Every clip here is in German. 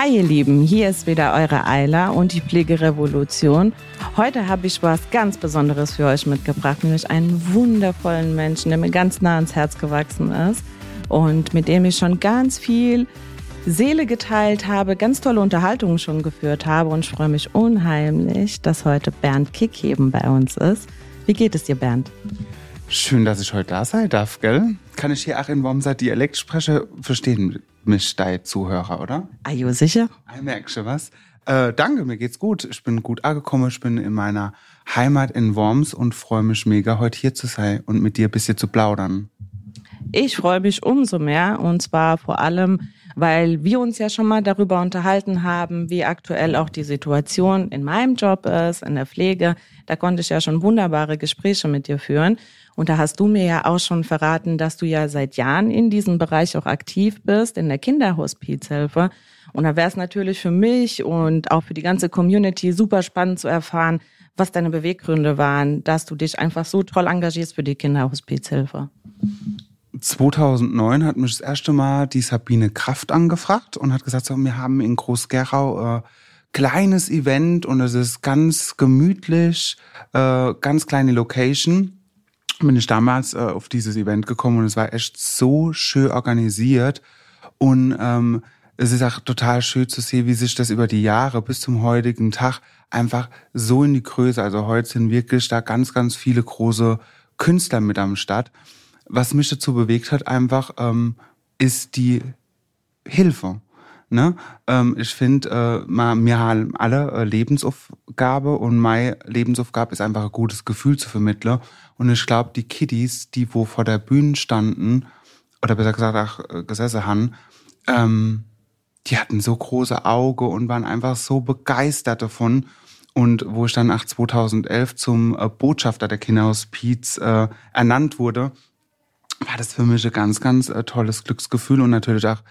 Hi ihr Lieben, hier ist wieder eure Eila und die Pflegerevolution. Heute habe ich was ganz Besonderes für euch mitgebracht, nämlich einen wundervollen Menschen, der mir ganz nah ans Herz gewachsen ist und mit dem ich schon ganz viel Seele geteilt habe, ganz tolle Unterhaltungen schon geführt habe und ich freue mich unheimlich, dass heute Bernd Kickheben bei uns ist. Wie geht es dir, Bernd? Schön, dass ich heute da sein darf, gell? Kann ich hier auch in Wormser Dialekt sprechen? Verstehen mich deine Zuhörer, oder? Are you sicher? Ich merke schon was. Äh, danke, mir geht's gut. Ich bin gut angekommen. Ich bin in meiner Heimat in Worms und freue mich mega, heute hier zu sein und mit dir ein bisschen zu plaudern. Ich freue mich umso mehr und zwar vor allem, weil wir uns ja schon mal darüber unterhalten haben, wie aktuell auch die Situation in meinem Job ist, in der Pflege. Da konnte ich ja schon wunderbare Gespräche mit dir führen. Und da hast du mir ja auch schon verraten, dass du ja seit Jahren in diesem Bereich auch aktiv bist, in der Kinderhospizhilfe. Und da wäre es natürlich für mich und auch für die ganze Community super spannend zu erfahren, was deine Beweggründe waren, dass du dich einfach so toll engagierst für die Kinderhospizhilfe. 2009 hat mich das erste Mal die Sabine Kraft angefragt und hat gesagt, so, wir haben in Groß-Gerau äh, kleines Event und es ist ganz gemütlich, äh, ganz kleine Location. Bin ich damals äh, auf dieses Event gekommen und es war echt so schön organisiert und ähm, es ist auch total schön zu sehen, wie sich das über die Jahre bis zum heutigen Tag einfach so in die Größe, also heute sind wirklich da ganz, ganz viele große Künstler mit am Start was mich dazu bewegt hat, einfach, ähm, ist die Hilfe. Ne? Ähm, ich finde, äh, wir haben alle äh, Lebensaufgabe und meine Lebensaufgabe ist einfach ein gutes Gefühl zu vermitteln. Und ich glaube, die Kiddies, die wo vor der Bühne standen, oder besser gesagt auch äh, gesessen haben, ähm, die hatten so große Augen und waren einfach so begeistert davon. Und wo ich dann nach 2011 zum äh, Botschafter der Kinderhospiz äh, ernannt wurde, war das für mich ein ganz, ganz äh, tolles Glücksgefühl und natürlich auch,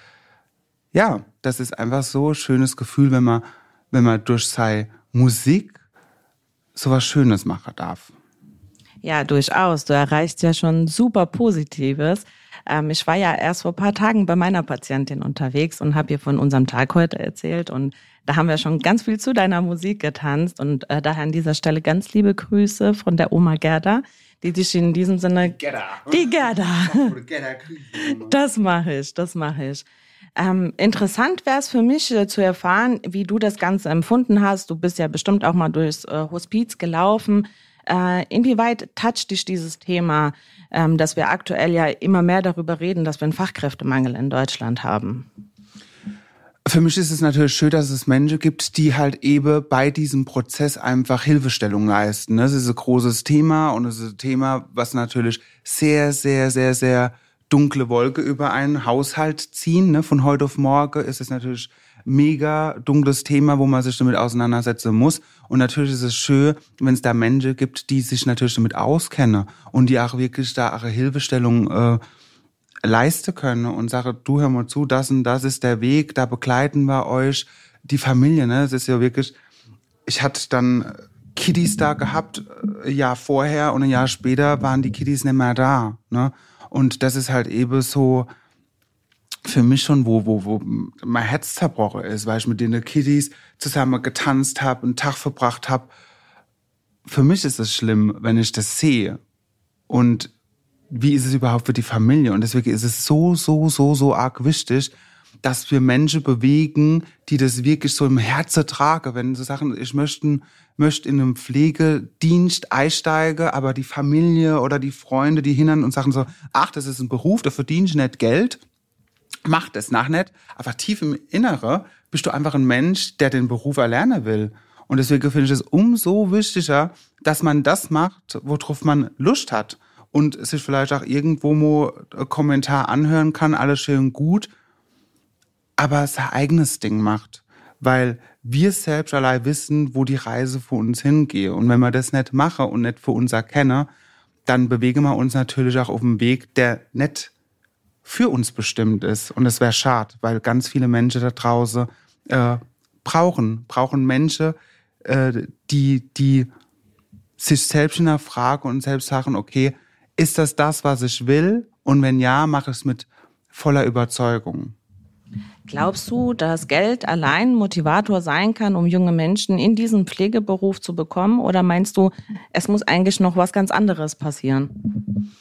ja, das ist einfach so ein schönes Gefühl, wenn man, wenn man durch seine Musik so was Schönes machen darf. Ja, durchaus. Du erreichst ja schon super Positives. Ähm, ich war ja erst vor paar Tagen bei meiner Patientin unterwegs und habe ihr von unserem Tag heute erzählt. Und da haben wir schon ganz viel zu deiner Musik getanzt. Und äh, daher an dieser Stelle ganz liebe Grüße von der Oma Gerda, die dich in diesem Sinne. Die Gerda. Das mache ich, das mache ich. Ähm, interessant wäre es für mich äh, zu erfahren, wie du das Ganze empfunden hast. Du bist ja bestimmt auch mal durchs äh, Hospiz gelaufen. Äh, inwieweit toucht dich dieses Thema, ähm, dass wir aktuell ja immer mehr darüber reden, dass wir einen Fachkräftemangel in Deutschland haben? Für mich ist es natürlich schön, dass es Menschen gibt, die halt eben bei diesem Prozess einfach Hilfestellung leisten. Das ist ein großes Thema und es ist ein Thema, was natürlich sehr, sehr, sehr, sehr dunkle Wolke über einen Haushalt ziehen. Ne? Von heute auf morgen ist es natürlich mega dunkles Thema, wo man sich damit auseinandersetzen muss. Und natürlich ist es schön, wenn es da Menschen gibt, die sich natürlich damit auskennen und die auch wirklich da ihre Hilfestellung äh, leisten können und sage, du hör mal zu, das und das ist der Weg, da begleiten wir euch, die Familie, ne? Es ist ja wirklich, ich hatte dann Kiddies da gehabt, ein Jahr vorher und ein Jahr später waren die Kiddies nicht mehr da, ne? Und das ist halt eben so für mich schon, wo, wo, wo mein Herz zerbrochen ist, weil ich mit den Kiddies zusammen getanzt habe, einen Tag verbracht habe. Für mich ist es schlimm, wenn ich das sehe. Und wie ist es überhaupt für die Familie? Und deswegen ist es so, so, so, so arg wichtig, dass wir Menschen bewegen, die das wirklich so im Herzen tragen. Wenn sie sagen, ich möchte, möchte in einem Pflegedienst einsteigen, aber die Familie oder die Freunde, die hindern und sagen so, ach, das ist ein Beruf, da verdienst du nicht Geld, mach das nach nicht. Aber tief im Inneren bist du einfach ein Mensch, der den Beruf erlernen will. Und deswegen finde ich es umso wichtiger, dass man das macht, worauf man Lust hat und sich vielleicht auch irgendwo mal einen Kommentar anhören kann, alles schön gut, aber sein eigenes Ding macht. Weil wir selbst allein wissen, wo die Reise für uns hingeht. Und wenn wir das nicht machen und nicht für uns erkennen, dann bewegen wir uns natürlich auch auf dem Weg, der nicht für uns bestimmt ist. Und es wäre schade, weil ganz viele Menschen da draußen äh, brauchen, brauchen Menschen, äh, die, die sich selbst in der Frage und selbst sagen, okay, ist das das, was ich will? Und wenn ja, mache ich es mit voller Überzeugung. Glaubst du, dass Geld allein Motivator sein kann, um junge Menschen in diesen Pflegeberuf zu bekommen? Oder meinst du, es muss eigentlich noch was ganz anderes passieren?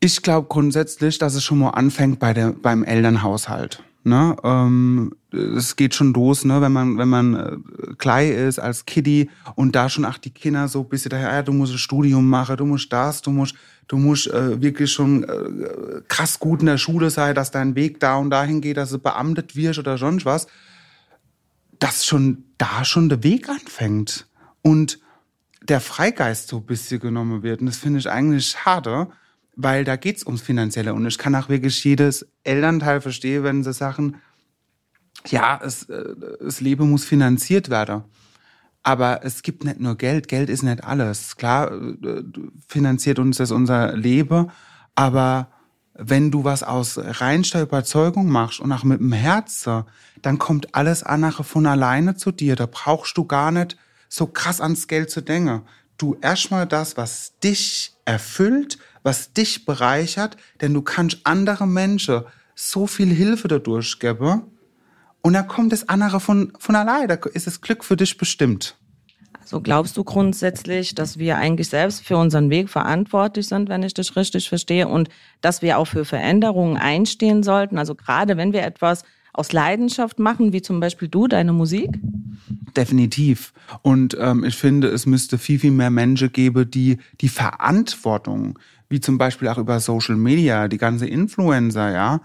Ich glaube grundsätzlich, dass es schon mal anfängt bei der, beim Elternhaushalt. Ne? Ähm, es geht schon los, ne? wenn man, wenn man äh, klein ist als Kiddie und da schon, ach, die Kinder so ein bisschen daher, ja, du musst ein Studium machen, du musst das, du musst, du musst äh, wirklich schon äh, krass gut in der Schule sein, dass dein Weg da und dahin geht, dass du beamtet wirst oder sonst was, dass schon da schon der Weg anfängt und der Freigeist so ein bisschen genommen wird. Und das finde ich eigentlich schade, weil da geht's ums Finanzielle. Und ich kann auch wirklich jedes Elternteil verstehen, wenn sie sagen, ja, es, äh, das Leben muss finanziert werden. Aber es gibt nicht nur Geld, Geld ist nicht alles. Klar, äh, finanziert uns das unser Leben, aber wenn du was aus reinster Überzeugung machst und auch mit dem Herzen, dann kommt alles andere von alleine zu dir. Da brauchst du gar nicht so krass ans Geld zu denken. Du erstmal das, was dich erfüllt, was dich bereichert, denn du kannst andere Menschen so viel Hilfe dadurch geben und dann kommt das andere von, von allein, da ist das Glück für dich bestimmt. Also glaubst du grundsätzlich, dass wir eigentlich selbst für unseren Weg verantwortlich sind, wenn ich dich richtig verstehe, und dass wir auch für Veränderungen einstehen sollten? Also gerade wenn wir etwas aus Leidenschaft machen, wie zum Beispiel du, deine Musik? Definitiv. Und ähm, ich finde, es müsste viel, viel mehr Menschen geben, die die Verantwortung wie zum Beispiel auch über Social Media, die ganze Influencer, ja.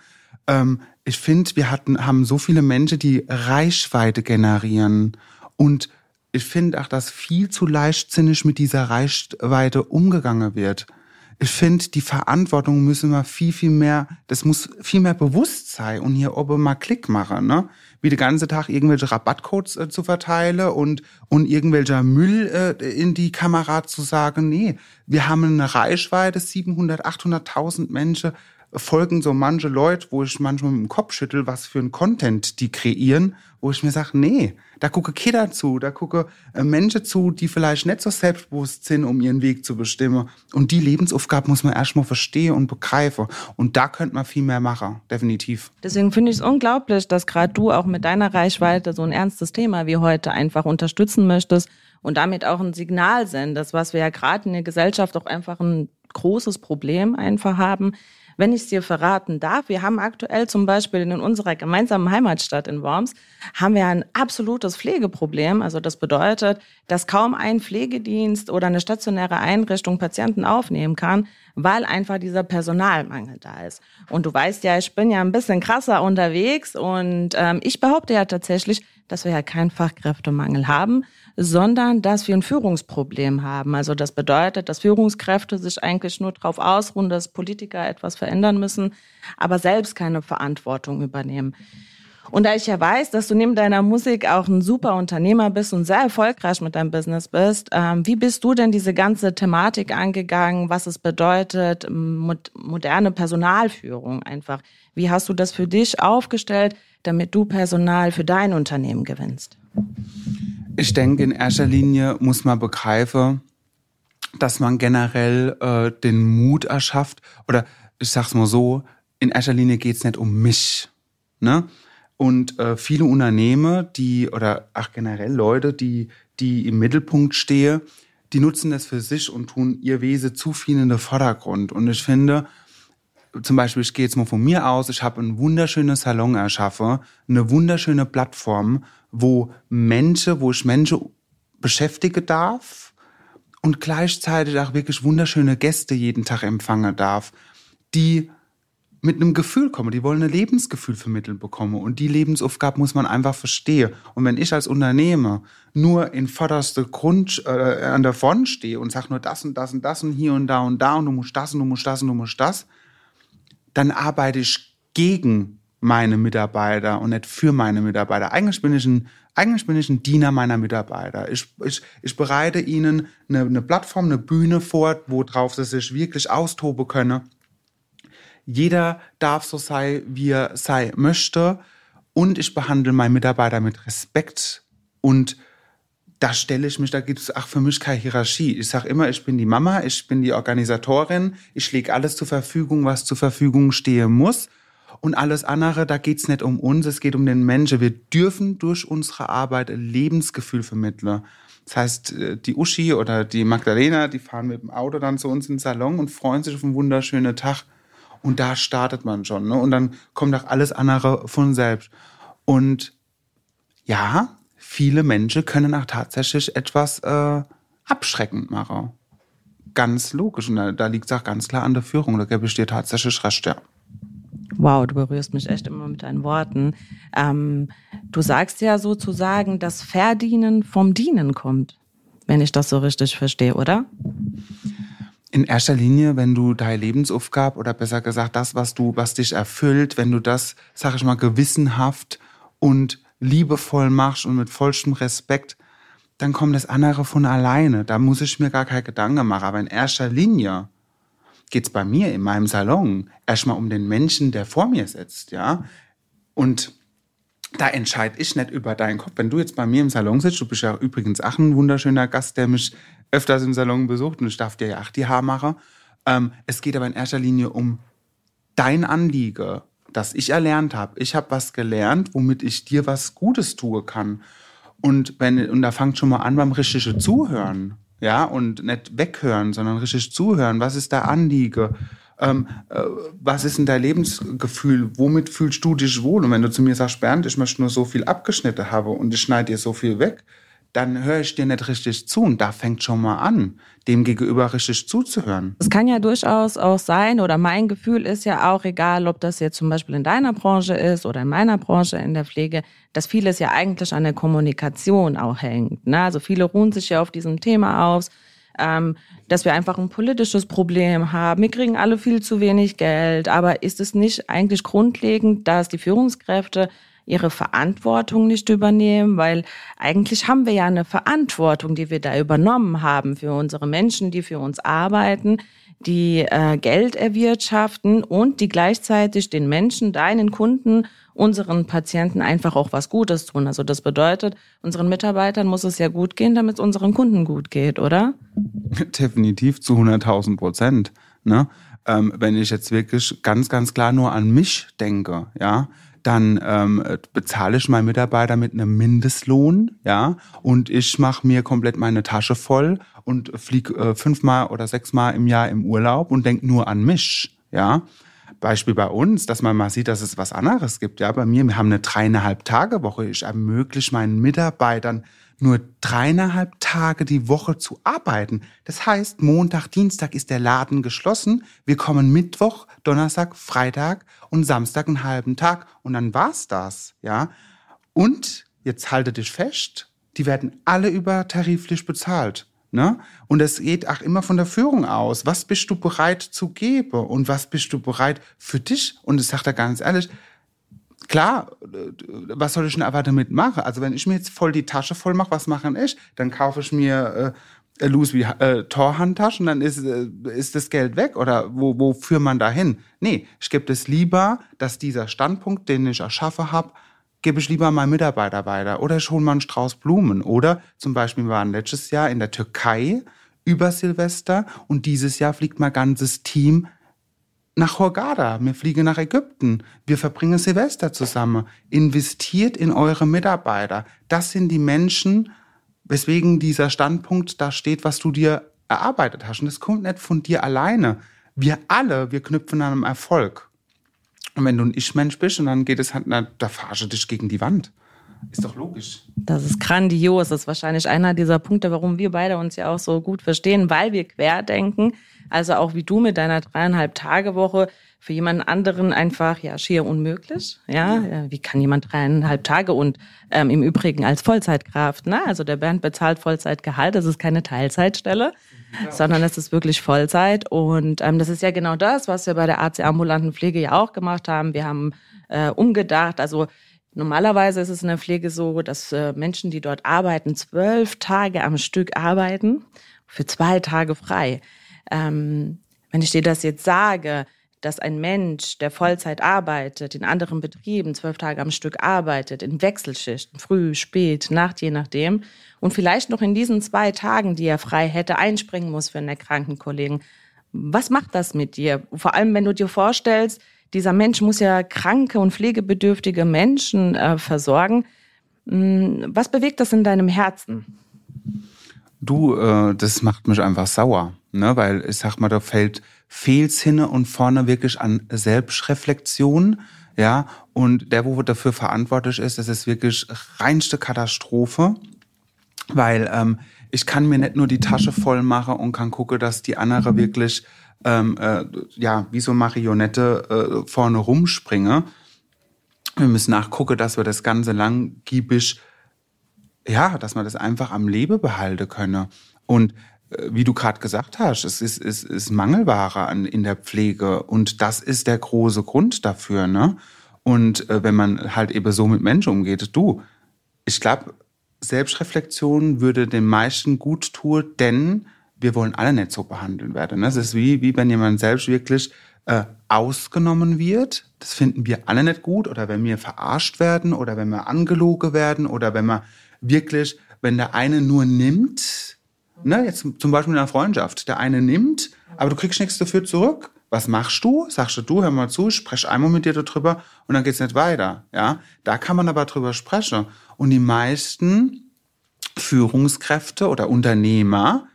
Ähm, ich finde, wir hatten, haben so viele Menschen, die Reichweite generieren. Und ich finde auch, dass viel zu leichtsinnig mit dieser Reichweite umgegangen wird. Ich finde, die Verantwortung müssen wir viel, viel mehr, das muss viel mehr bewusst sein und hier oben mal Klick machen, ne? wie den ganzen Tag irgendwelche Rabattcodes äh, zu verteilen und, und irgendwelcher Müll äh, in die Kamera zu sagen, nee, wir haben eine Reichweite, 700, 800.000 Menschen folgen so manche Leute, wo ich manchmal mit dem Kopf schüttel, was für ein Content die kreieren, wo ich mir sage, nee, da gucke Kinder zu, da gucke äh, Menschen zu, die vielleicht nicht so selbstbewusst sind, um ihren Weg zu bestimmen. Und die Lebensaufgabe muss man erstmal verstehen und begreifen. Und da könnte man viel mehr machen, definitiv. Deswegen finde ich es unglaublich, dass gerade du auch mit deiner Reichweite so ein ernstes Thema wie heute einfach unterstützen möchtest und damit auch ein Signal sendest, was wir ja gerade in der Gesellschaft auch einfach ein großes Problem einfach haben wenn ich es dir verraten darf, wir haben aktuell zum Beispiel in unserer gemeinsamen Heimatstadt in Worms, haben wir ein absolutes Pflegeproblem. Also das bedeutet, dass kaum ein Pflegedienst oder eine stationäre Einrichtung Patienten aufnehmen kann, weil einfach dieser Personalmangel da ist. Und du weißt ja, ich bin ja ein bisschen krasser unterwegs und ähm, ich behaupte ja tatsächlich, dass wir ja keinen Fachkräftemangel haben, sondern dass wir ein Führungsproblem haben. Also das bedeutet, dass Führungskräfte sich eigentlich nur darauf ausruhen, dass Politiker etwas verändern müssen, aber selbst keine Verantwortung übernehmen. Und da ich ja weiß, dass du neben deiner Musik auch ein super Unternehmer bist und sehr erfolgreich mit deinem Business bist, ähm, wie bist du denn diese ganze Thematik angegangen, was es bedeutet, moderne Personalführung einfach? Wie hast du das für dich aufgestellt, damit du Personal für dein Unternehmen gewinnst? Ich denke, in erster Linie muss man begreifen, dass man generell äh, den Mut erschafft. Oder ich sag's mal so, in erster Linie geht's nicht um mich. Ne? Und äh, viele Unternehmen, die, oder ach generell Leute, die, die im Mittelpunkt stehen, die nutzen das für sich und tun ihr Wesen zu viel in den Vordergrund. Und ich finde, zum Beispiel, ich gehe jetzt mal von mir aus, ich habe ein wunderschönes Salon erschaffen, eine wunderschöne Plattform, wo Menschen, wo ich Menschen beschäftigen darf und gleichzeitig auch wirklich wunderschöne Gäste jeden Tag empfangen darf, die mit einem Gefühl kommen, die wollen ein Lebensgefühl vermittelt bekommen und die Lebensaufgabe muss man einfach verstehen. Und wenn ich als Unternehmer nur in vorderster Grund äh, an der Front stehe und sage nur das und das und das und hier und da und da und du musst das und du musst das und du musst das, dann arbeite ich gegen meine Mitarbeiter und nicht für meine Mitarbeiter. Eigentlich bin ich ein, eigentlich bin ich ein Diener meiner Mitarbeiter. Ich, ich, ich bereite ihnen eine, eine Plattform, eine Bühne vor, worauf sie sich wirklich austoben können. Jeder darf so sein, wie er sein möchte. Und ich behandle meinen Mitarbeiter mit Respekt. Und da stelle ich mich, da gibt es auch für mich keine Hierarchie. Ich sage immer, ich bin die Mama, ich bin die Organisatorin, ich lege alles zur Verfügung, was zur Verfügung stehen muss. Und alles andere, da geht's nicht um uns, es geht um den Menschen. Wir dürfen durch unsere Arbeit ein Lebensgefühl vermitteln. Das heißt, äh, die Uschi oder die Magdalena, die fahren mit dem Auto dann zu uns in den Salon und freuen sich auf einen wunderschönen Tag. Und da startet man schon. Ne? Und dann kommt auch alles andere von selbst. Und ja, viele Menschen können auch tatsächlich etwas äh, abschreckend machen. Ganz logisch. Und da, da liegt es auch ganz klar an der Führung. Da gebe ich dir tatsächlich recht, ja. Wow, du berührst mich echt immer mit deinen Worten. Ähm, du sagst ja sozusagen, dass Verdienen vom Dienen kommt, wenn ich das so richtig verstehe, oder? In erster Linie, wenn du deine Lebensaufgabe oder besser gesagt das, was du, was dich erfüllt, wenn du das, sag ich mal, gewissenhaft und liebevoll machst und mit vollstem Respekt, dann kommt das andere von alleine. Da muss ich mir gar keine Gedanken machen. Aber in erster Linie geht es bei mir in meinem Salon erstmal um den Menschen, der vor mir sitzt, ja. Und da entscheide ich nicht über deinen Kopf. Wenn du jetzt bei mir im Salon sitzt, du bist ja übrigens auch ein wunderschöner Gast, der mich öfters im Salon besucht und ich darf dir ja auch die Haare machen. Ähm, es geht aber in erster Linie um dein Anliege, das ich erlernt habe. Ich habe was gelernt, womit ich dir was Gutes tun kann. Und wenn, und da fangt schon mal an beim richtigen Zuhören ja, und nicht weghören, sondern richtig zuhören. Was ist der Anliege? Ähm, äh, was ist denn dein Lebensgefühl? Womit fühlst du dich wohl? Und wenn du zu mir sagst, Bernd, ich möchte nur so viel abgeschnitten haben und ich schneide dir so viel weg, dann höre ich dir nicht richtig zu. Und da fängt schon mal an, dem gegenüber richtig zuzuhören. Es kann ja durchaus auch sein, oder mein Gefühl ist ja auch, egal ob das jetzt zum Beispiel in deiner Branche ist oder in meiner Branche in der Pflege, dass vieles ja eigentlich an der Kommunikation auch hängt. Ne? Also viele ruhen sich ja auf diesem Thema aus. Ähm, dass wir einfach ein politisches Problem haben. Wir kriegen alle viel zu wenig Geld. Aber ist es nicht eigentlich grundlegend, dass die Führungskräfte ihre Verantwortung nicht übernehmen, weil eigentlich haben wir ja eine Verantwortung, die wir da übernommen haben für unsere Menschen, die für uns arbeiten, die äh, Geld erwirtschaften und die gleichzeitig den Menschen, deinen Kunden, unseren Patienten einfach auch was Gutes tun. Also das bedeutet, unseren Mitarbeitern muss es ja gut gehen, damit es unseren Kunden gut geht, oder? Definitiv zu 100.000 Prozent. Ne? Ähm, wenn ich jetzt wirklich ganz, ganz klar nur an mich denke, ja, dann ähm, bezahle ich meinen Mitarbeiter mit einem Mindestlohn, ja, und ich mache mir komplett meine Tasche voll und fliege äh, fünfmal oder sechsmal im Jahr im Urlaub und denk nur an mich, ja. Beispiel bei uns, dass man mal sieht, dass es was anderes gibt. Ja, bei mir, wir haben eine dreieinhalb Tage Woche. Ich ermögliche meinen Mitarbeitern nur dreieinhalb Tage die Woche zu arbeiten. Das heißt, Montag, Dienstag ist der Laden geschlossen. Wir kommen Mittwoch, Donnerstag, Freitag und Samstag einen halben Tag und dann war's das, ja. Und jetzt haltet dich fest, die werden alle übertariflich bezahlt. Ne? Und es geht auch immer von der Führung aus. Was bist du bereit zu geben und was bist du bereit für dich? Und ich sage da ganz ehrlich, klar, was soll ich denn aber damit machen? Also wenn ich mir jetzt voll die Tasche voll mache, was mache ich? Dann kaufe ich mir äh, Louis wie äh, Torhandtaschen, dann ist, äh, ist das Geld weg oder wo, wo führt man da hin? Nee, ich gebe es lieber, dass dieser Standpunkt, den ich erschaffe habe, gebe ich lieber meinen Mitarbeiter weiter oder ich hole mal einen Strauß Blumen oder zum Beispiel wir waren letztes Jahr in der Türkei über Silvester und dieses Jahr fliegt mein ganzes Team nach Hurghada, wir fliegen nach Ägypten, wir verbringen Silvester zusammen. Investiert in eure Mitarbeiter. Das sind die Menschen, weswegen dieser Standpunkt da steht, was du dir erarbeitet hast. Und das kommt nicht von dir alleine. Wir alle, wir knüpfen an einem Erfolg. Und wenn du ein Ich-Mensch bist und dann geht es halt, na, da fahrst dich gegen die Wand. Ist doch logisch. Das ist grandios. Das ist wahrscheinlich einer dieser Punkte, warum wir beide uns ja auch so gut verstehen, weil wir querdenken. Also auch wie du mit deiner dreieinhalb Tage Woche für jemanden anderen einfach ja schier unmöglich. Ja, wie kann jemand dreieinhalb Tage und ähm, im Übrigen als Vollzeitkraft? Ne? Also der Bernd bezahlt Vollzeitgehalt. Das ist keine Teilzeitstelle, ja. sondern es ist wirklich Vollzeit. Und ähm, das ist ja genau das, was wir bei der AC ambulanten Pflege ja auch gemacht haben. Wir haben äh, umgedacht. Also Normalerweise ist es in der Pflege so, dass äh, Menschen, die dort arbeiten, zwölf Tage am Stück arbeiten, für zwei Tage frei. Ähm, wenn ich dir das jetzt sage, dass ein Mensch, der Vollzeit arbeitet, in anderen Betrieben zwölf Tage am Stück arbeitet, in Wechselschichten, früh, spät, Nacht, je nachdem, und vielleicht noch in diesen zwei Tagen, die er frei hätte, einspringen muss für einen erkrankten Kollegen. Was macht das mit dir? Vor allem, wenn du dir vorstellst, dieser Mensch muss ja kranke und pflegebedürftige Menschen äh, versorgen. Hm, was bewegt das in deinem Herzen? Du, äh, das macht mich einfach sauer, ne? weil ich sag mal, da fällt fehlt's hinne und vorne wirklich an Selbstreflexion, ja, und der, wo dafür verantwortlich ist, das ist wirklich reinste Katastrophe, weil ähm, ich kann mir nicht nur die Tasche voll machen und kann gucken, dass die andere wirklich ähm, äh, ja wie so Marionette äh, vorne rumspringe. Wir müssen nachgucken, dass wir das Ganze langgiebig, ja, dass wir das einfach am Leben behalten können. Und äh, wie du gerade gesagt hast, es ist, es ist Mangelware an, in der Pflege und das ist der große Grund dafür. Ne? Und äh, wenn man halt eben so mit Menschen umgeht, du, ich glaube, Selbstreflexion würde den meisten gut tun, denn wir wollen alle nicht so behandeln werden. Es ist wie, wie wenn jemand selbst wirklich äh, ausgenommen wird. Das finden wir alle nicht gut. Oder wenn wir verarscht werden oder wenn wir angelogen werden oder wenn man wirklich, wenn der eine nur nimmt, ne, jetzt zum Beispiel in einer Freundschaft, der eine nimmt, aber du kriegst nichts dafür zurück. Was machst du? Sagst du, du, hör mal zu, sprech einmal mit dir darüber und dann geht's nicht weiter. Ja, da kann man aber drüber sprechen. Und die meisten Führungskräfte oder Unternehmer,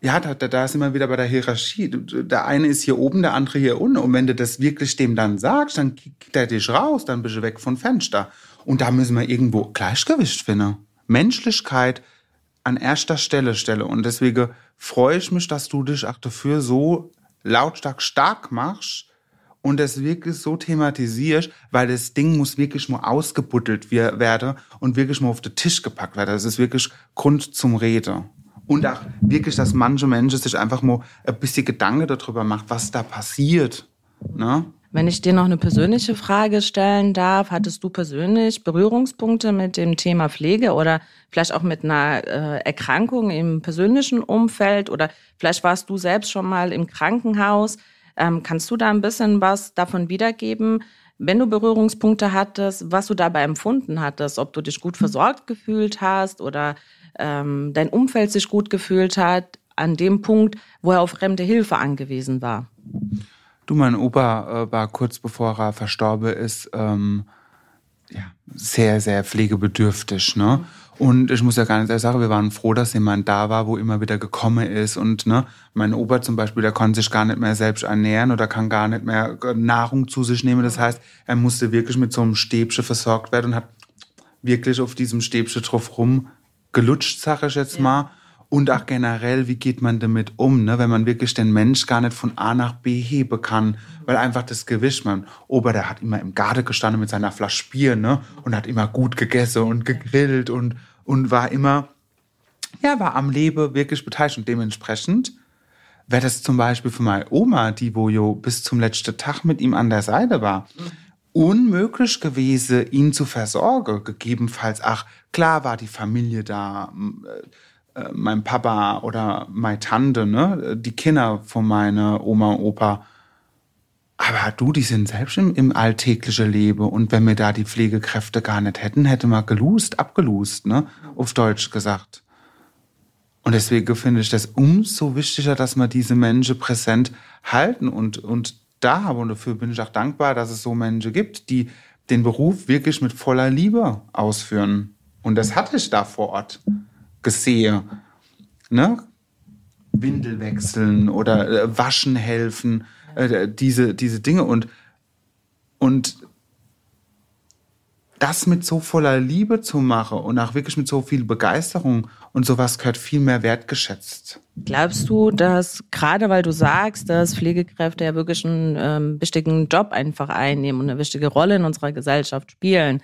ja, da, da sind wir wieder bei der Hierarchie. Der eine ist hier oben, der andere hier unten. Und wenn du das wirklich dem dann sagst, dann kickt er dich raus, dann bist du weg vom Fenster. Und da müssen wir irgendwo Gleichgewicht finden. Menschlichkeit an erster Stelle stelle. Und deswegen freue ich mich, dass du dich auch dafür so lautstark stark machst und das wirklich so thematisierst, weil das Ding muss wirklich mal ausgebuddelt werden und wirklich mal auf den Tisch gepackt werden. Das ist wirklich Grund zum Reden. Und auch wirklich, dass manche Menschen sich einfach mal ein bisschen Gedanken darüber macht, was da passiert. Ne? Wenn ich dir noch eine persönliche Frage stellen darf, hattest du persönlich Berührungspunkte mit dem Thema Pflege oder vielleicht auch mit einer äh, Erkrankung im persönlichen Umfeld oder vielleicht warst du selbst schon mal im Krankenhaus? Ähm, kannst du da ein bisschen was davon wiedergeben, wenn du Berührungspunkte hattest, was du dabei empfunden hattest, ob du dich gut versorgt gefühlt hast oder ähm, dein Umfeld sich gut gefühlt hat, an dem Punkt, wo er auf fremde Hilfe angewiesen war? Du, mein Opa äh, war kurz bevor er verstorben ist, ähm, ja, sehr, sehr pflegebedürftig. Ne? Und ich muss ja gar nicht sagen, wir waren froh, dass jemand da war, wo immer wieder gekommen ist. Und ne, mein Opa zum Beispiel, der konnte sich gar nicht mehr selbst ernähren oder kann gar nicht mehr Nahrung zu sich nehmen. Das heißt, er musste wirklich mit so einem Stäbchen versorgt werden und hat wirklich auf diesem Stäbchen drauf rum gelutscht, sag ich jetzt ja. mal. Und auch generell, wie geht man damit um, ne? wenn man wirklich den Mensch gar nicht von A nach B heben kann, weil einfach das Gewicht, mein Opa, der hat immer im Garten gestanden mit seiner Flasche Bier ne? und hat immer gut gegessen und gegrillt und, und war immer, ja, war am Leben wirklich beteiligt und dementsprechend wäre das zum Beispiel für meine Oma, die wo jo bis zum letzten Tag mit ihm an der Seite war, unmöglich gewesen, ihn zu versorgen. Gegebenenfalls, ach, klar war die Familie da, äh, mein Papa oder meine Tante, ne, die Kinder von meiner Oma und Opa. Aber du, die sind selbst im, im alltäglichen Leben. Und wenn wir da die Pflegekräfte gar nicht hätten, hätte man gelust, abgelust, ne, auf Deutsch gesagt. Und deswegen finde ich das umso wichtiger, dass wir diese Menschen präsent halten und, und da haben. Und dafür bin ich auch dankbar, dass es so Menschen gibt, die den Beruf wirklich mit voller Liebe ausführen. Und das hatte ich da vor Ort gesehe. Ne? Windel wechseln oder äh, waschen helfen, äh, diese, diese Dinge und, und das mit so voller Liebe zu machen und auch wirklich mit so viel Begeisterung und sowas gehört viel mehr wertgeschätzt. Glaubst du, dass gerade weil du sagst, dass Pflegekräfte ja wirklich einen ähm, wichtigen Job einfach einnehmen und eine wichtige Rolle in unserer Gesellschaft spielen,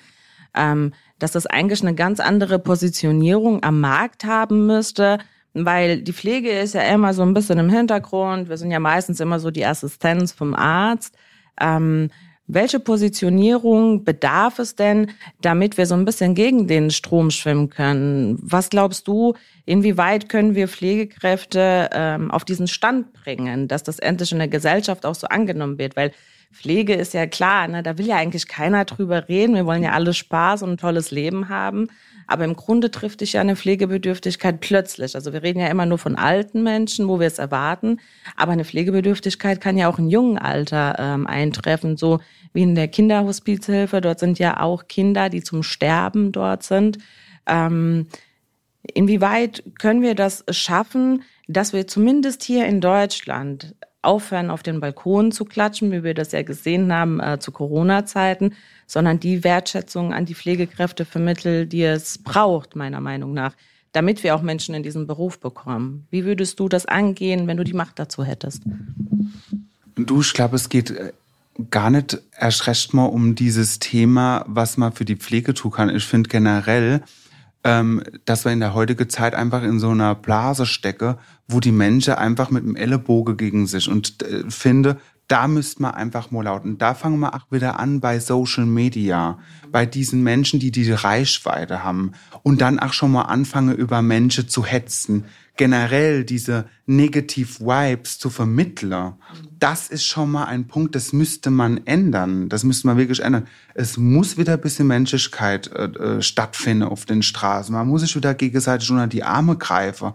ähm, dass das eigentlich eine ganz andere Positionierung am Markt haben müsste, weil die Pflege ist ja immer so ein bisschen im Hintergrund. Wir sind ja meistens immer so die Assistenz vom Arzt. Ähm, welche Positionierung bedarf es denn, damit wir so ein bisschen gegen den Strom schwimmen können? Was glaubst du, inwieweit können wir Pflegekräfte ähm, auf diesen Stand bringen, dass das endlich in der Gesellschaft auch so angenommen wird? Weil Pflege ist ja klar, ne, da will ja eigentlich keiner drüber reden. Wir wollen ja alle Spaß und ein tolles Leben haben. Aber im Grunde trifft dich ja eine Pflegebedürftigkeit plötzlich. Also wir reden ja immer nur von alten Menschen, wo wir es erwarten. Aber eine Pflegebedürftigkeit kann ja auch in jungen Alter ähm, eintreffen, so wie in der Kinderhospizhilfe. Dort sind ja auch Kinder, die zum Sterben dort sind. Ähm, inwieweit können wir das schaffen, dass wir zumindest hier in Deutschland aufhören, auf den Balkon zu klatschen, wie wir das ja gesehen haben äh, zu Corona-Zeiten, sondern die Wertschätzung an die Pflegekräfte vermitteln, die es braucht, meiner Meinung nach, damit wir auch Menschen in diesen Beruf bekommen. Wie würdest du das angehen, wenn du die Macht dazu hättest? Du, ich glaube, es geht äh, gar nicht erst recht mal um dieses Thema, was man für die Pflege tun kann. Ich finde generell, ähm, dass wir in der heutigen Zeit einfach in so einer Blase stecken, wo die Menschen einfach mit dem Ellenbogen gegen sich und äh, finde, da müsste man einfach mal lauten. Da fangen wir auch wieder an bei Social Media, bei diesen Menschen, die diese Reichweite haben und dann auch schon mal anfangen, über Menschen zu hetzen. Generell diese Negative Vibes zu vermitteln. Das ist schon mal ein Punkt, das müsste man ändern. Das müsste man wirklich ändern. Es muss wieder ein bisschen Menschlichkeit äh, äh stattfinden auf den Straßen. Man muss sich wieder gegenseitig unter die Arme greifen.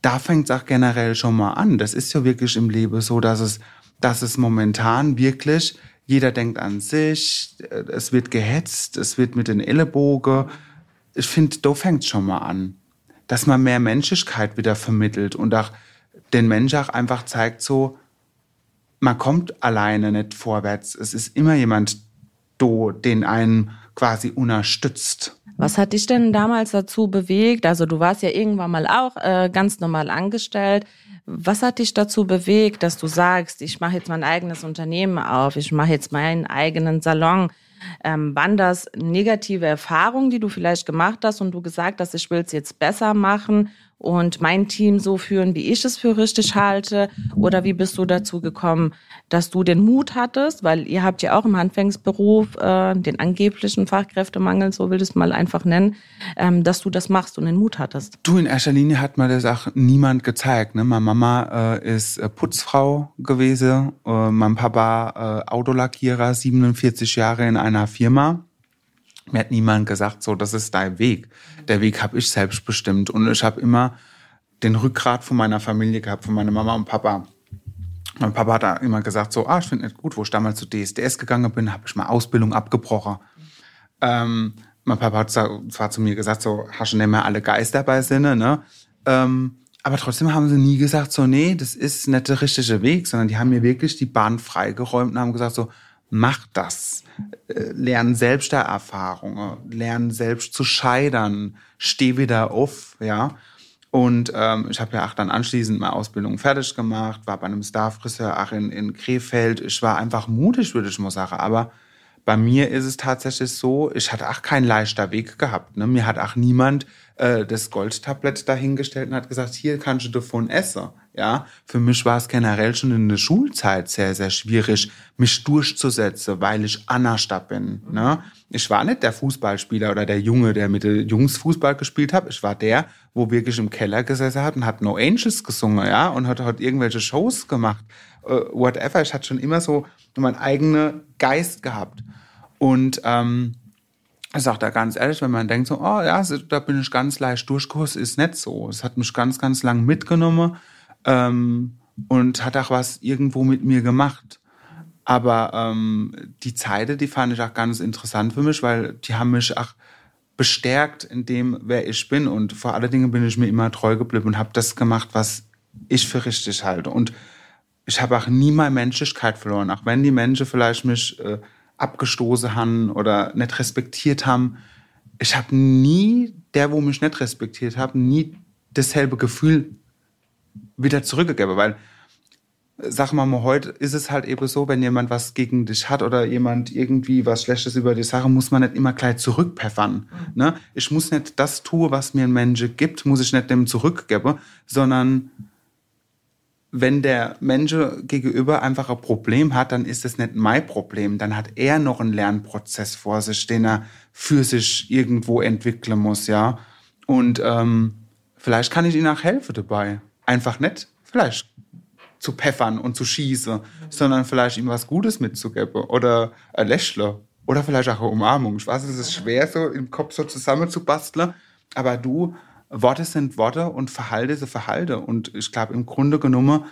Da fängt es auch generell schon mal an. Das ist ja wirklich im Leben so, dass es dass es momentan wirklich, jeder denkt an sich, äh, es wird gehetzt, es wird mit den Ellenbogen. Ich finde, da fängt schon mal an, dass man mehr Menschlichkeit wieder vermittelt und auch den Menschen auch einfach zeigt so, man kommt alleine nicht vorwärts. Es ist immer jemand do, den einen quasi unterstützt. Was hat dich denn damals dazu bewegt? Also du warst ja irgendwann mal auch äh, ganz normal angestellt. Was hat dich dazu bewegt, dass du sagst, ich mache jetzt mein eigenes Unternehmen auf, ich mache jetzt meinen eigenen Salon? Ähm, waren das negative Erfahrungen, die du vielleicht gemacht hast und du gesagt hast, ich will es jetzt besser machen und mein Team so führen, wie ich es für richtig halte? Oder wie bist du dazu gekommen, dass du den Mut hattest, weil ihr habt ja auch im Handwerksberuf äh, den angeblichen Fachkräftemangel, so will ich es mal einfach nennen, ähm, dass du das machst und den Mut hattest? Du, in erster Linie hat mir das auch niemand gezeigt. Ne? Meine Mama äh, ist äh, Putzfrau gewesen, äh, mein Papa äh, Autolackierer, 47 Jahre in einer Firma. Mir hat niemand gesagt, so, das ist dein Weg. Der Weg habe ich selbst bestimmt. Und ich habe immer den Rückgrat von meiner Familie gehabt, von meiner Mama und Papa. Mein Papa hat da immer gesagt, so, ah, ich finde nicht gut, wo ich damals zu DSDS gegangen bin, habe ich mal Ausbildung abgebrochen. Ähm, mein Papa hat zwar zu mir gesagt, so, hast du nicht mehr alle Geister bei Sinne, ne? Ähm, aber trotzdem haben sie nie gesagt, so, nee, das ist nicht der richtige Weg, sondern die haben mir wirklich die Bahn freigeräumt und haben gesagt, so, mach das. Äh, lern selbst der Erfahrungen, lern selbst zu scheitern, steh wieder auf, ja. Und ähm, ich habe ja auch dann anschließend meine Ausbildung fertig gemacht, war bei einem Star-Friseur auch in, in Krefeld. Ich war einfach mutig, würde ich mal sagen. Aber bei mir ist es tatsächlich so, ich hatte auch keinen leichter Weg gehabt. Ne? Mir hat auch niemand äh, das Goldtablett dahingestellt und hat gesagt, hier kannst du davon essen. Ja, für mich war es generell schon in der Schulzeit sehr, sehr schwierig, mich durchzusetzen, weil ich Anna-Stab bin. Ne? Ich war nicht der Fußballspieler oder der Junge, der mit den Jungs Fußball gespielt hat. Ich war der, wo wirklich im Keller gesessen hat und hat No Angels gesungen, ja, und hat, hat irgendwelche Shows gemacht. Uh, whatever. Ich hatte schon immer so meinen eigenen Geist gehabt. Und ähm, ich sage da ganz ehrlich, wenn man denkt so, oh ja, da bin ich ganz leicht durchgekommen, ist nicht so. Es hat mich ganz, ganz lang mitgenommen ähm, und hat auch was irgendwo mit mir gemacht. Aber ähm, die Zeiten, die fand ich auch ganz interessant für mich, weil die haben mich auch bestärkt in dem, wer ich bin. Und vor allen Dingen bin ich mir immer treu geblieben und habe das gemacht, was ich für richtig halte. Und ich habe auch nie meine Menschlichkeit verloren, auch wenn die Menschen vielleicht mich äh, abgestoßen haben oder nicht respektiert haben. Ich habe nie, der, wo mich nicht respektiert hat, nie dasselbe Gefühl wieder zurückgegeben, weil sag mal mal, heute ist es halt eben so, wenn jemand was gegen dich hat oder jemand irgendwie was Schlechtes über die Sache, muss man nicht immer gleich zurückpfeffern. Mhm. Ne? Ich muss nicht das tun, was mir ein Mensch gibt, muss ich nicht dem zurückgeben, sondern wenn der Mensch gegenüber einfach ein Problem hat, dann ist es nicht mein Problem. Dann hat er noch einen Lernprozess vor sich, den er für sich irgendwo entwickeln muss, ja. Und ähm, vielleicht kann ich ihm auch helfen dabei. Einfach nicht vielleicht zu pfeffern und zu schießen, mhm. sondern vielleicht ihm was Gutes mitzugeben oder ein Lächle Oder vielleicht auch eine Umarmung. Ich weiß, es ist schwer, so im Kopf so zusammenzubasteln. Aber du, Worte sind Worte und Verhalte sind Verhalte. Und ich glaube, im Grunde genommen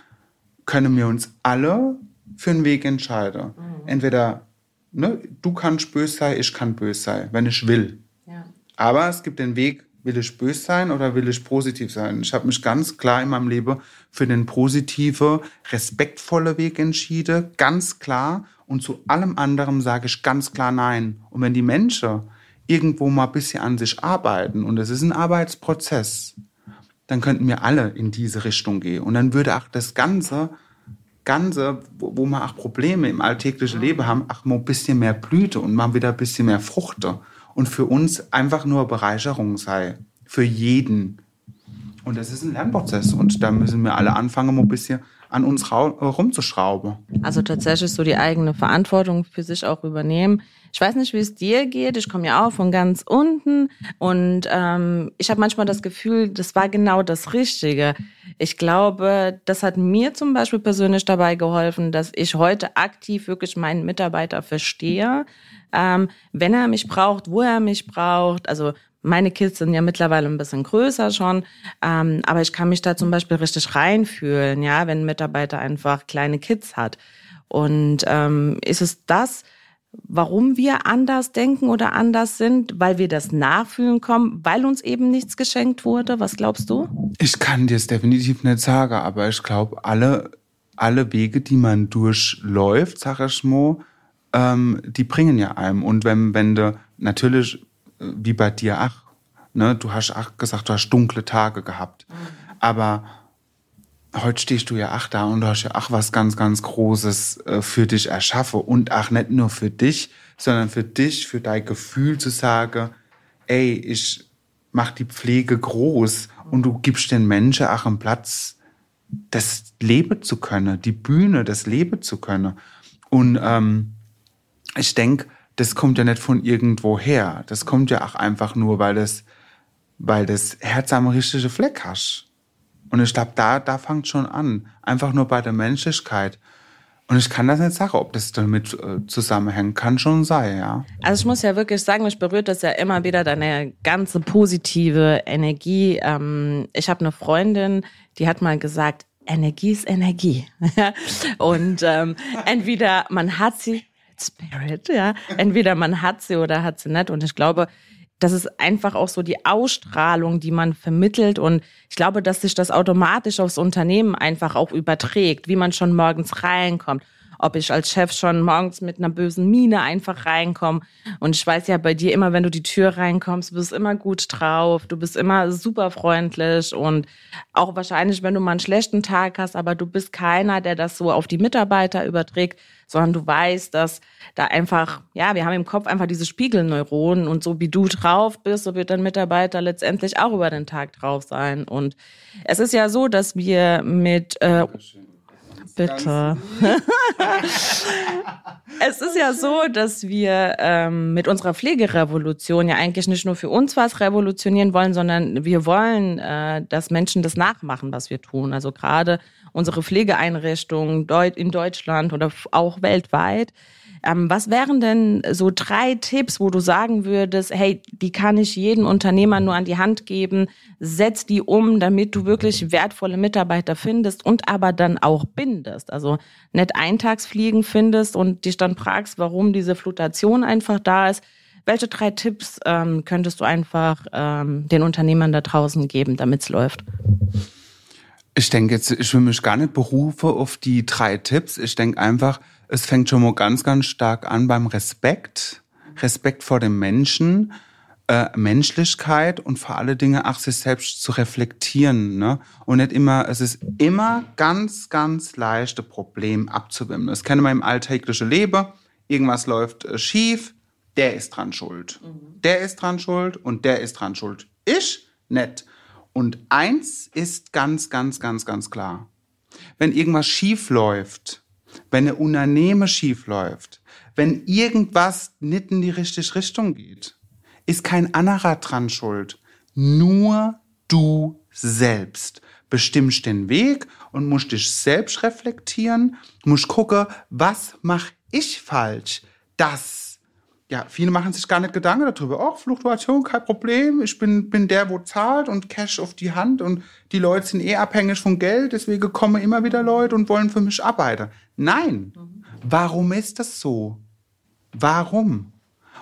können wir uns alle für einen Weg entscheiden. Mhm. Entweder ne, du kannst böse sein, ich kann böse sein, wenn ich will. Ja. Aber es gibt den Weg, will ich böse sein oder will ich positiv sein? Ich habe mich ganz klar in meinem Leben für den positive, respektvolle Weg entschieden, ganz klar. Und zu allem anderen sage ich ganz klar Nein. Und wenn die Menschen irgendwo mal ein bisschen an sich arbeiten und es ist ein Arbeitsprozess, dann könnten wir alle in diese Richtung gehen. Und dann würde auch das Ganze, Ganze, wo, wo wir auch Probleme im alltäglichen Leben haben, auch mal ein bisschen mehr Blüte und mal wieder ein bisschen mehr Fruchte. Und für uns einfach nur Bereicherung sei. Für jeden. Und das ist ein Lernprozess. Und da müssen wir alle anfangen, mal ein bisschen an uns rumzuschrauben. Also tatsächlich so die eigene Verantwortung für sich auch übernehmen. Ich weiß nicht, wie es dir geht. Ich komme ja auch von ganz unten und ähm, ich habe manchmal das Gefühl, das war genau das Richtige. Ich glaube, das hat mir zum Beispiel persönlich dabei geholfen, dass ich heute aktiv wirklich meinen Mitarbeiter verstehe, ähm, wenn er mich braucht, wo er mich braucht. Also meine Kids sind ja mittlerweile ein bisschen größer schon, ähm, aber ich kann mich da zum Beispiel richtig reinfühlen, ja, wenn ein Mitarbeiter einfach kleine Kids hat. Und ähm, ist es das, warum wir anders denken oder anders sind, weil wir das nachfühlen kommen, weil uns eben nichts geschenkt wurde? Was glaubst du? Ich kann dir es definitiv nicht sagen, aber ich glaube, alle, alle Wege, die man durchläuft, sag ich mal, ähm, die bringen ja einem. Und wenn, wenn du natürlich wie bei dir, ach, ne, du hast ach gesagt, du hast dunkle Tage gehabt. Mhm. Aber heute stehst du ja ach da und hast ja ach was ganz, ganz Großes äh, für dich erschaffen. Und ach, nicht nur für dich, sondern für dich, für dein Gefühl zu sagen, ey, ich mach die Pflege groß und du gibst den Menschen auch einen Platz, das leben zu können, die Bühne, das leben zu können. Und ähm, ich denke, das kommt ja nicht von irgendwo her. Das kommt ja auch einfach nur, weil das, weil das Herz am richtigen Fleck hast. Und ich glaube, da, da fängt schon an. Einfach nur bei der Menschlichkeit. Und ich kann das nicht sagen, ob das damit äh, zusammenhängt. Kann schon sein, ja. Also ich muss ja wirklich sagen, mich berührt das ja immer wieder deine ganze positive Energie. Ähm, ich habe eine Freundin, die hat mal gesagt, Energie ist Energie. Und ähm, entweder man hat sie Spirit, ja. Entweder man hat sie oder hat sie nicht. Und ich glaube, das ist einfach auch so die Ausstrahlung, die man vermittelt. Und ich glaube, dass sich das automatisch aufs Unternehmen einfach auch überträgt, wie man schon morgens reinkommt. Ob ich als Chef schon morgens mit einer bösen Miene einfach reinkomme. Und ich weiß ja bei dir immer, wenn du die Tür reinkommst, du bist immer gut drauf, du bist immer super freundlich und auch wahrscheinlich, wenn du mal einen schlechten Tag hast, aber du bist keiner, der das so auf die Mitarbeiter überträgt, sondern du weißt, dass da einfach, ja, wir haben im Kopf einfach diese Spiegelneuronen und so wie du drauf bist, so wird dein Mitarbeiter letztendlich auch über den Tag drauf sein. Und es ist ja so, dass wir mit äh, Bitte. es ist ja so, dass wir ähm, mit unserer Pflegerevolution ja eigentlich nicht nur für uns was revolutionieren wollen, sondern wir wollen, äh, dass Menschen das nachmachen, was wir tun. Also gerade unsere Pflegeeinrichtungen in Deutschland oder auch weltweit. Ähm, was wären denn so drei Tipps, wo du sagen würdest, hey, die kann ich jedem Unternehmer nur an die Hand geben, setz die um, damit du wirklich wertvolle Mitarbeiter findest und aber dann auch bindest. Also nicht Eintagsfliegen findest und dich dann fragst, warum diese Flutation einfach da ist. Welche drei Tipps ähm, könntest du einfach ähm, den Unternehmern da draußen geben, damit es läuft? Ich denke jetzt, ich will mich gar nicht berufen auf die drei Tipps. Ich denke einfach, es fängt schon mal ganz, ganz stark an beim Respekt. Respekt vor dem Menschen, äh, Menschlichkeit und vor alle Dinge auch sich selbst zu reflektieren. Ne? Und nicht immer, es ist immer ganz, ganz leichte Problem abzuwimmeln. Das kennen wir im alltäglichen Leben. Irgendwas läuft äh, schief, der ist dran schuld. Mhm. Der ist dran schuld und der ist dran schuld. Ich nicht. Und eins ist ganz, ganz, ganz, ganz klar. Wenn irgendwas schief läuft, wenn ein Unternehmen schief läuft, wenn irgendwas nicht in die richtige Richtung geht, ist kein anderer dran schuld. Nur du selbst bestimmst den Weg und musst dich selbst reflektieren, musst gucken, was mache ich falsch, dass ja, viele machen sich gar nicht Gedanken darüber. Oh, Fluktuation, kein Problem. Ich bin, bin der, wo zahlt und Cash auf die Hand und die Leute sind eh abhängig von Geld, deswegen kommen immer wieder Leute und wollen für mich arbeiten. Nein. Warum ist das so? Warum?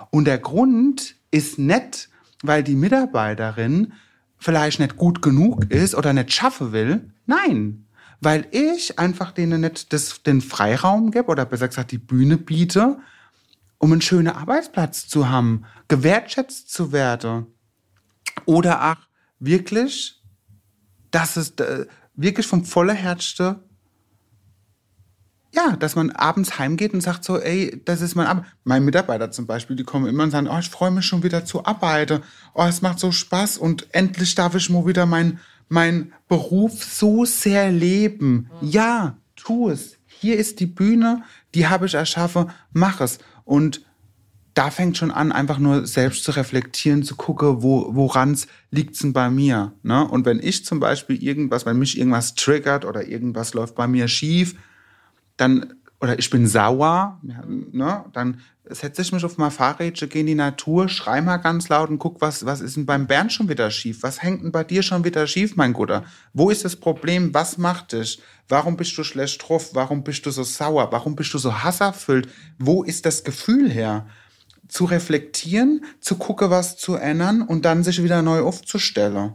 Und der Grund ist nicht, weil die Mitarbeiterin vielleicht nicht gut genug ist oder nicht schaffen will. Nein. Weil ich einfach denen nicht das, den Freiraum gebe oder besser gesagt die Bühne biete, um einen schönen Arbeitsplatz zu haben, gewertschätzt zu werden. Oder auch wirklich, dass es äh, wirklich vom voller Herzste, ja, dass man abends heimgeht und sagt so, ey, das ist mein Arbeit. Meine Mitarbeiter zum Beispiel, die kommen immer und sagen, oh, ich freue mich schon wieder zu arbeiten. Oh, es macht so Spaß und endlich darf ich mal wieder mein, mein Beruf so sehr leben. Ja, tu es. Hier ist die Bühne, die habe ich erschaffen, mach es. Und da fängt schon an, einfach nur selbst zu reflektieren, zu gucken, wo, woran liegt's denn bei mir. Ne? Und wenn ich zum Beispiel irgendwas, wenn mich irgendwas triggert oder irgendwas läuft bei mir schief, dann, oder ich bin sauer, ne? dann setze ich mich auf mein Fahrrädchen, gehe in die Natur, schrei mal ganz laut und guck, was, was ist denn beim Bernd schon wieder schief? Was hängt denn bei dir schon wieder schief, mein Guter? Wo ist das Problem? Was macht dich? Warum bist du schlecht drauf? Warum bist du so sauer? Warum bist du so hasserfüllt? Wo ist das Gefühl her? Zu reflektieren, zu gucken, was zu ändern und dann sich wieder neu aufzustellen.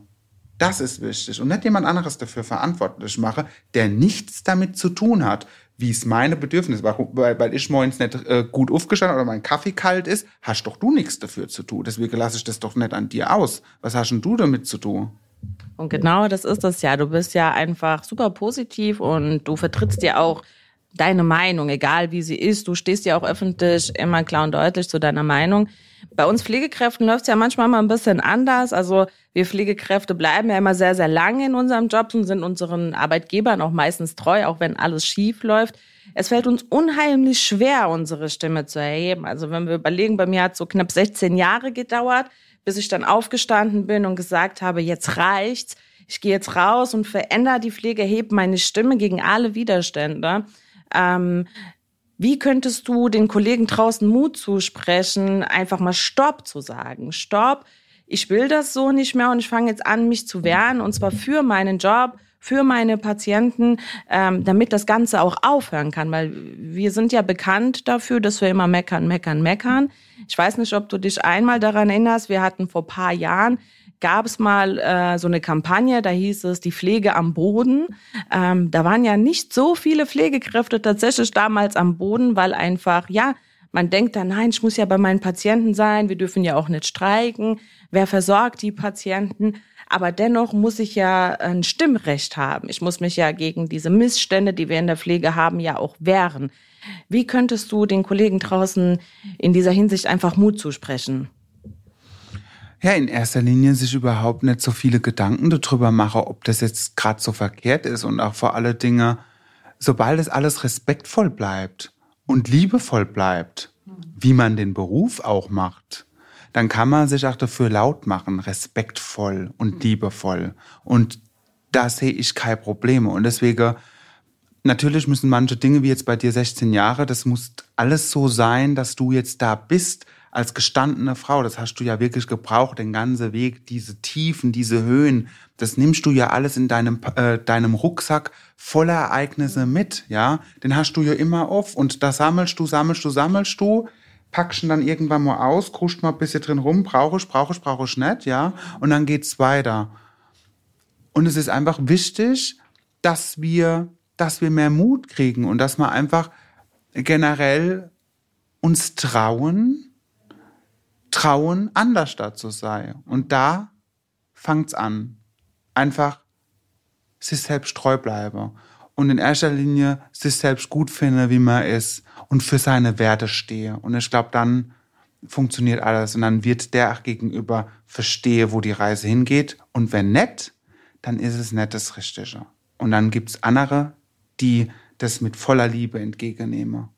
Das ist wichtig. Und nicht jemand anderes dafür verantwortlich mache, der nichts damit zu tun hat wie es meine Bedürfnisse, weil, weil ich morgens nicht äh, gut aufgestanden oder mein Kaffee kalt ist, hast doch du nichts dafür zu tun. Deswegen lasse ich das doch nicht an dir aus. Was hast denn du damit zu tun? Und genau das ist es ja. Du bist ja einfach super positiv und du vertrittst ja auch deine Meinung, egal wie sie ist. Du stehst ja auch öffentlich immer klar und deutlich zu deiner Meinung. Bei uns Pflegekräften läuft es ja manchmal mal ein bisschen anders. Also wir Pflegekräfte bleiben ja immer sehr, sehr lange in unserem Job und sind unseren Arbeitgebern auch meistens treu, auch wenn alles schief läuft. Es fällt uns unheimlich schwer, unsere Stimme zu erheben. Also wenn wir überlegen, bei mir hat so knapp 16 Jahre gedauert, bis ich dann aufgestanden bin und gesagt habe, jetzt reicht's. Ich gehe jetzt raus und verändere die Pflege, hebe meine Stimme gegen alle Widerstände. Ähm, wie könntest du den Kollegen draußen Mut zusprechen, einfach mal Stopp zu sagen? Stopp, ich will das so nicht mehr und ich fange jetzt an, mich zu wehren und zwar für meinen Job, für meine Patienten, ähm, damit das Ganze auch aufhören kann, weil wir sind ja bekannt dafür, dass wir immer meckern, meckern, meckern. Ich weiß nicht, ob du dich einmal daran erinnerst, wir hatten vor paar Jahren gab es mal äh, so eine Kampagne, da hieß es die Pflege am Boden. Ähm, da waren ja nicht so viele Pflegekräfte tatsächlich damals am Boden, weil einfach, ja, man denkt dann, nein, ich muss ja bei meinen Patienten sein, wir dürfen ja auch nicht streiken. Wer versorgt die Patienten? Aber dennoch muss ich ja ein Stimmrecht haben. Ich muss mich ja gegen diese Missstände, die wir in der Pflege haben, ja auch wehren. Wie könntest du den Kollegen draußen in dieser Hinsicht einfach Mut zusprechen? Ja, in erster Linie sich überhaupt nicht so viele Gedanken darüber mache, ob das jetzt gerade so verkehrt ist und auch vor alle Dinge, sobald es alles respektvoll bleibt und liebevoll bleibt, wie man den Beruf auch macht, dann kann man sich auch dafür laut machen, respektvoll und liebevoll. Und da sehe ich keine Probleme. Und deswegen, natürlich müssen manche Dinge wie jetzt bei dir 16 Jahre, das muss alles so sein, dass du jetzt da bist, als gestandene Frau, das hast du ja wirklich gebraucht, den ganzen Weg, diese Tiefen, diese Höhen, das nimmst du ja alles in deinem, äh, deinem Rucksack voller Ereignisse mit, ja. Den hast du ja immer auf und da sammelst du, sammelst du, sammelst du, packst ihn dann irgendwann mal aus, kruscht mal ein bisschen drin rum, brauche ich, brauche ich, brauche ich nicht, ja. Und dann geht's weiter. Und es ist einfach wichtig, dass wir, dass wir mehr Mut kriegen und dass wir einfach generell uns trauen, trauen, anders zu sein. Und da fängt's an. Einfach sich selbst treu bleiben. Und in erster Linie sich selbst gut finden, wie man ist. Und für seine Werte stehe. Und ich glaube, dann funktioniert alles. Und dann wird der auch gegenüber verstehe, wo die Reise hingeht. Und wenn nett, dann ist es nicht das Richtige. Und dann gibt's andere, die das mit voller Liebe entgegennehmen.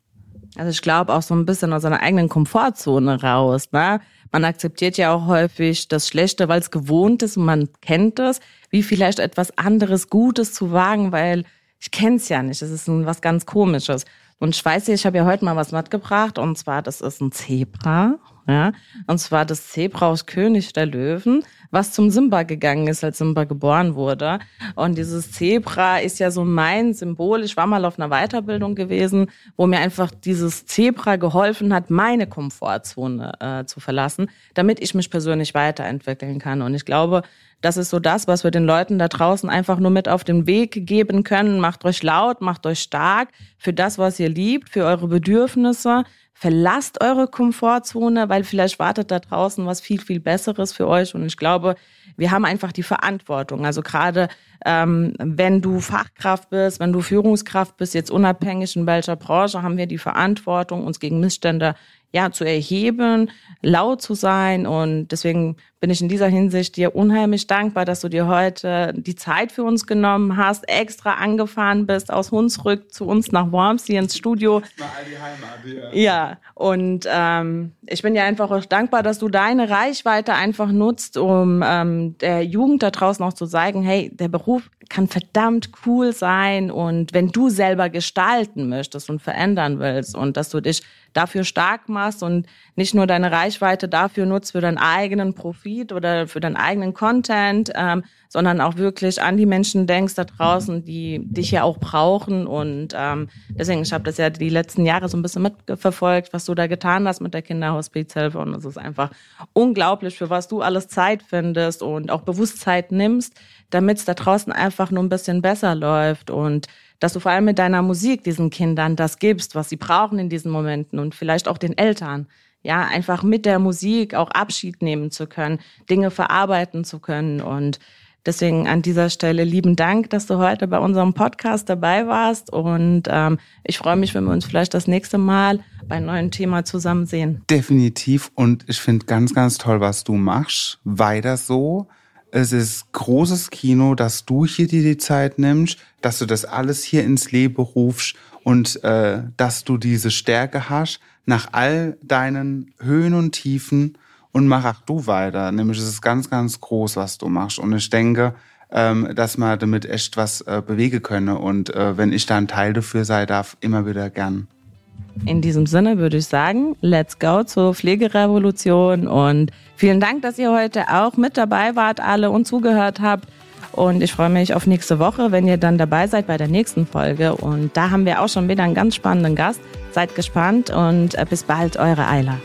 Also ich glaube auch so ein bisschen aus seiner eigenen Komfortzone raus. Ne? Man akzeptiert ja auch häufig das Schlechte, weil es gewohnt ist und man kennt es, wie vielleicht etwas anderes Gutes zu wagen, weil ich kenne es ja nicht. Es ist was ganz Komisches. Und ich weiß, ich habe ja heute mal was mitgebracht und zwar, das ist ein Zebra. Ja, und zwar das Zebra aus König der Löwen, was zum Simba gegangen ist, als Simba geboren wurde. Und dieses Zebra ist ja so mein Symbol. Ich war mal auf einer Weiterbildung gewesen, wo mir einfach dieses Zebra geholfen hat, meine Komfortzone äh, zu verlassen, damit ich mich persönlich weiterentwickeln kann. Und ich glaube, das ist so das, was wir den Leuten da draußen einfach nur mit auf den Weg geben können. Macht euch laut, macht euch stark für das, was ihr liebt, für eure Bedürfnisse. Verlasst eure Komfortzone, weil vielleicht wartet da draußen was viel, viel Besseres für euch. Und ich glaube, wir haben einfach die Verantwortung. Also gerade ähm, wenn du Fachkraft bist, wenn du Führungskraft bist, jetzt unabhängig in welcher Branche, haben wir die Verantwortung, uns gegen Missstände ja, zu erheben, laut zu sein. Und deswegen bin ich in dieser Hinsicht dir unheimlich dankbar, dass du dir heute die Zeit für uns genommen hast, extra angefahren bist aus Hunsrück zu uns nach Wormsee ins Studio. Heimat, ja. ja, und ähm, ich bin ja einfach auch dankbar, dass du deine Reichweite einfach nutzt, um ähm, der Jugend da draußen auch zu zeigen, hey, der Beruf kann verdammt cool sein und wenn du selber gestalten möchtest und verändern willst und dass du dich dafür stark machst und nicht nur deine Reichweite dafür nutzt für deinen eigenen Profit oder für deinen eigenen Content, ähm, sondern auch wirklich an die Menschen denkst da draußen, die dich ja auch brauchen. Und ähm, deswegen, ich habe das ja die letzten Jahre so ein bisschen mitverfolgt, was du da getan hast mit der Kinderhospizhilfe. Und es ist einfach unglaublich, für was du alles Zeit findest und auch Bewusstsein nimmst, damit es da draußen einfach nur ein bisschen besser läuft. Und dass du vor allem mit deiner Musik diesen Kindern das gibst, was sie brauchen in diesen Momenten und vielleicht auch den Eltern. Ja, einfach mit der Musik auch Abschied nehmen zu können, Dinge verarbeiten zu können und Deswegen an dieser Stelle lieben Dank, dass du heute bei unserem Podcast dabei warst. Und ähm, ich freue mich, wenn wir uns vielleicht das nächste Mal bei einem neuen Thema zusammen sehen. Definitiv. Und ich finde ganz, ganz toll, was du machst. Weiter so. Es ist großes Kino, dass du hier dir die Zeit nimmst, dass du das alles hier ins Leben rufst und äh, dass du diese Stärke hast, nach all deinen Höhen und Tiefen und mach auch du weiter. Nämlich es ist ganz, ganz groß, was du machst. Und ich denke, ähm, dass man damit echt was äh, bewegen könne. Und äh, wenn ich da ein Teil dafür sei darf, immer wieder gern. In diesem Sinne würde ich sagen, let's go zur Pflegerevolution und vielen Dank, dass ihr heute auch mit dabei wart, alle und zugehört habt. Und ich freue mich auf nächste Woche, wenn ihr dann dabei seid bei der nächsten Folge. Und da haben wir auch schon wieder einen ganz spannenden Gast. Seid gespannt und äh, bis bald, eure Eiler.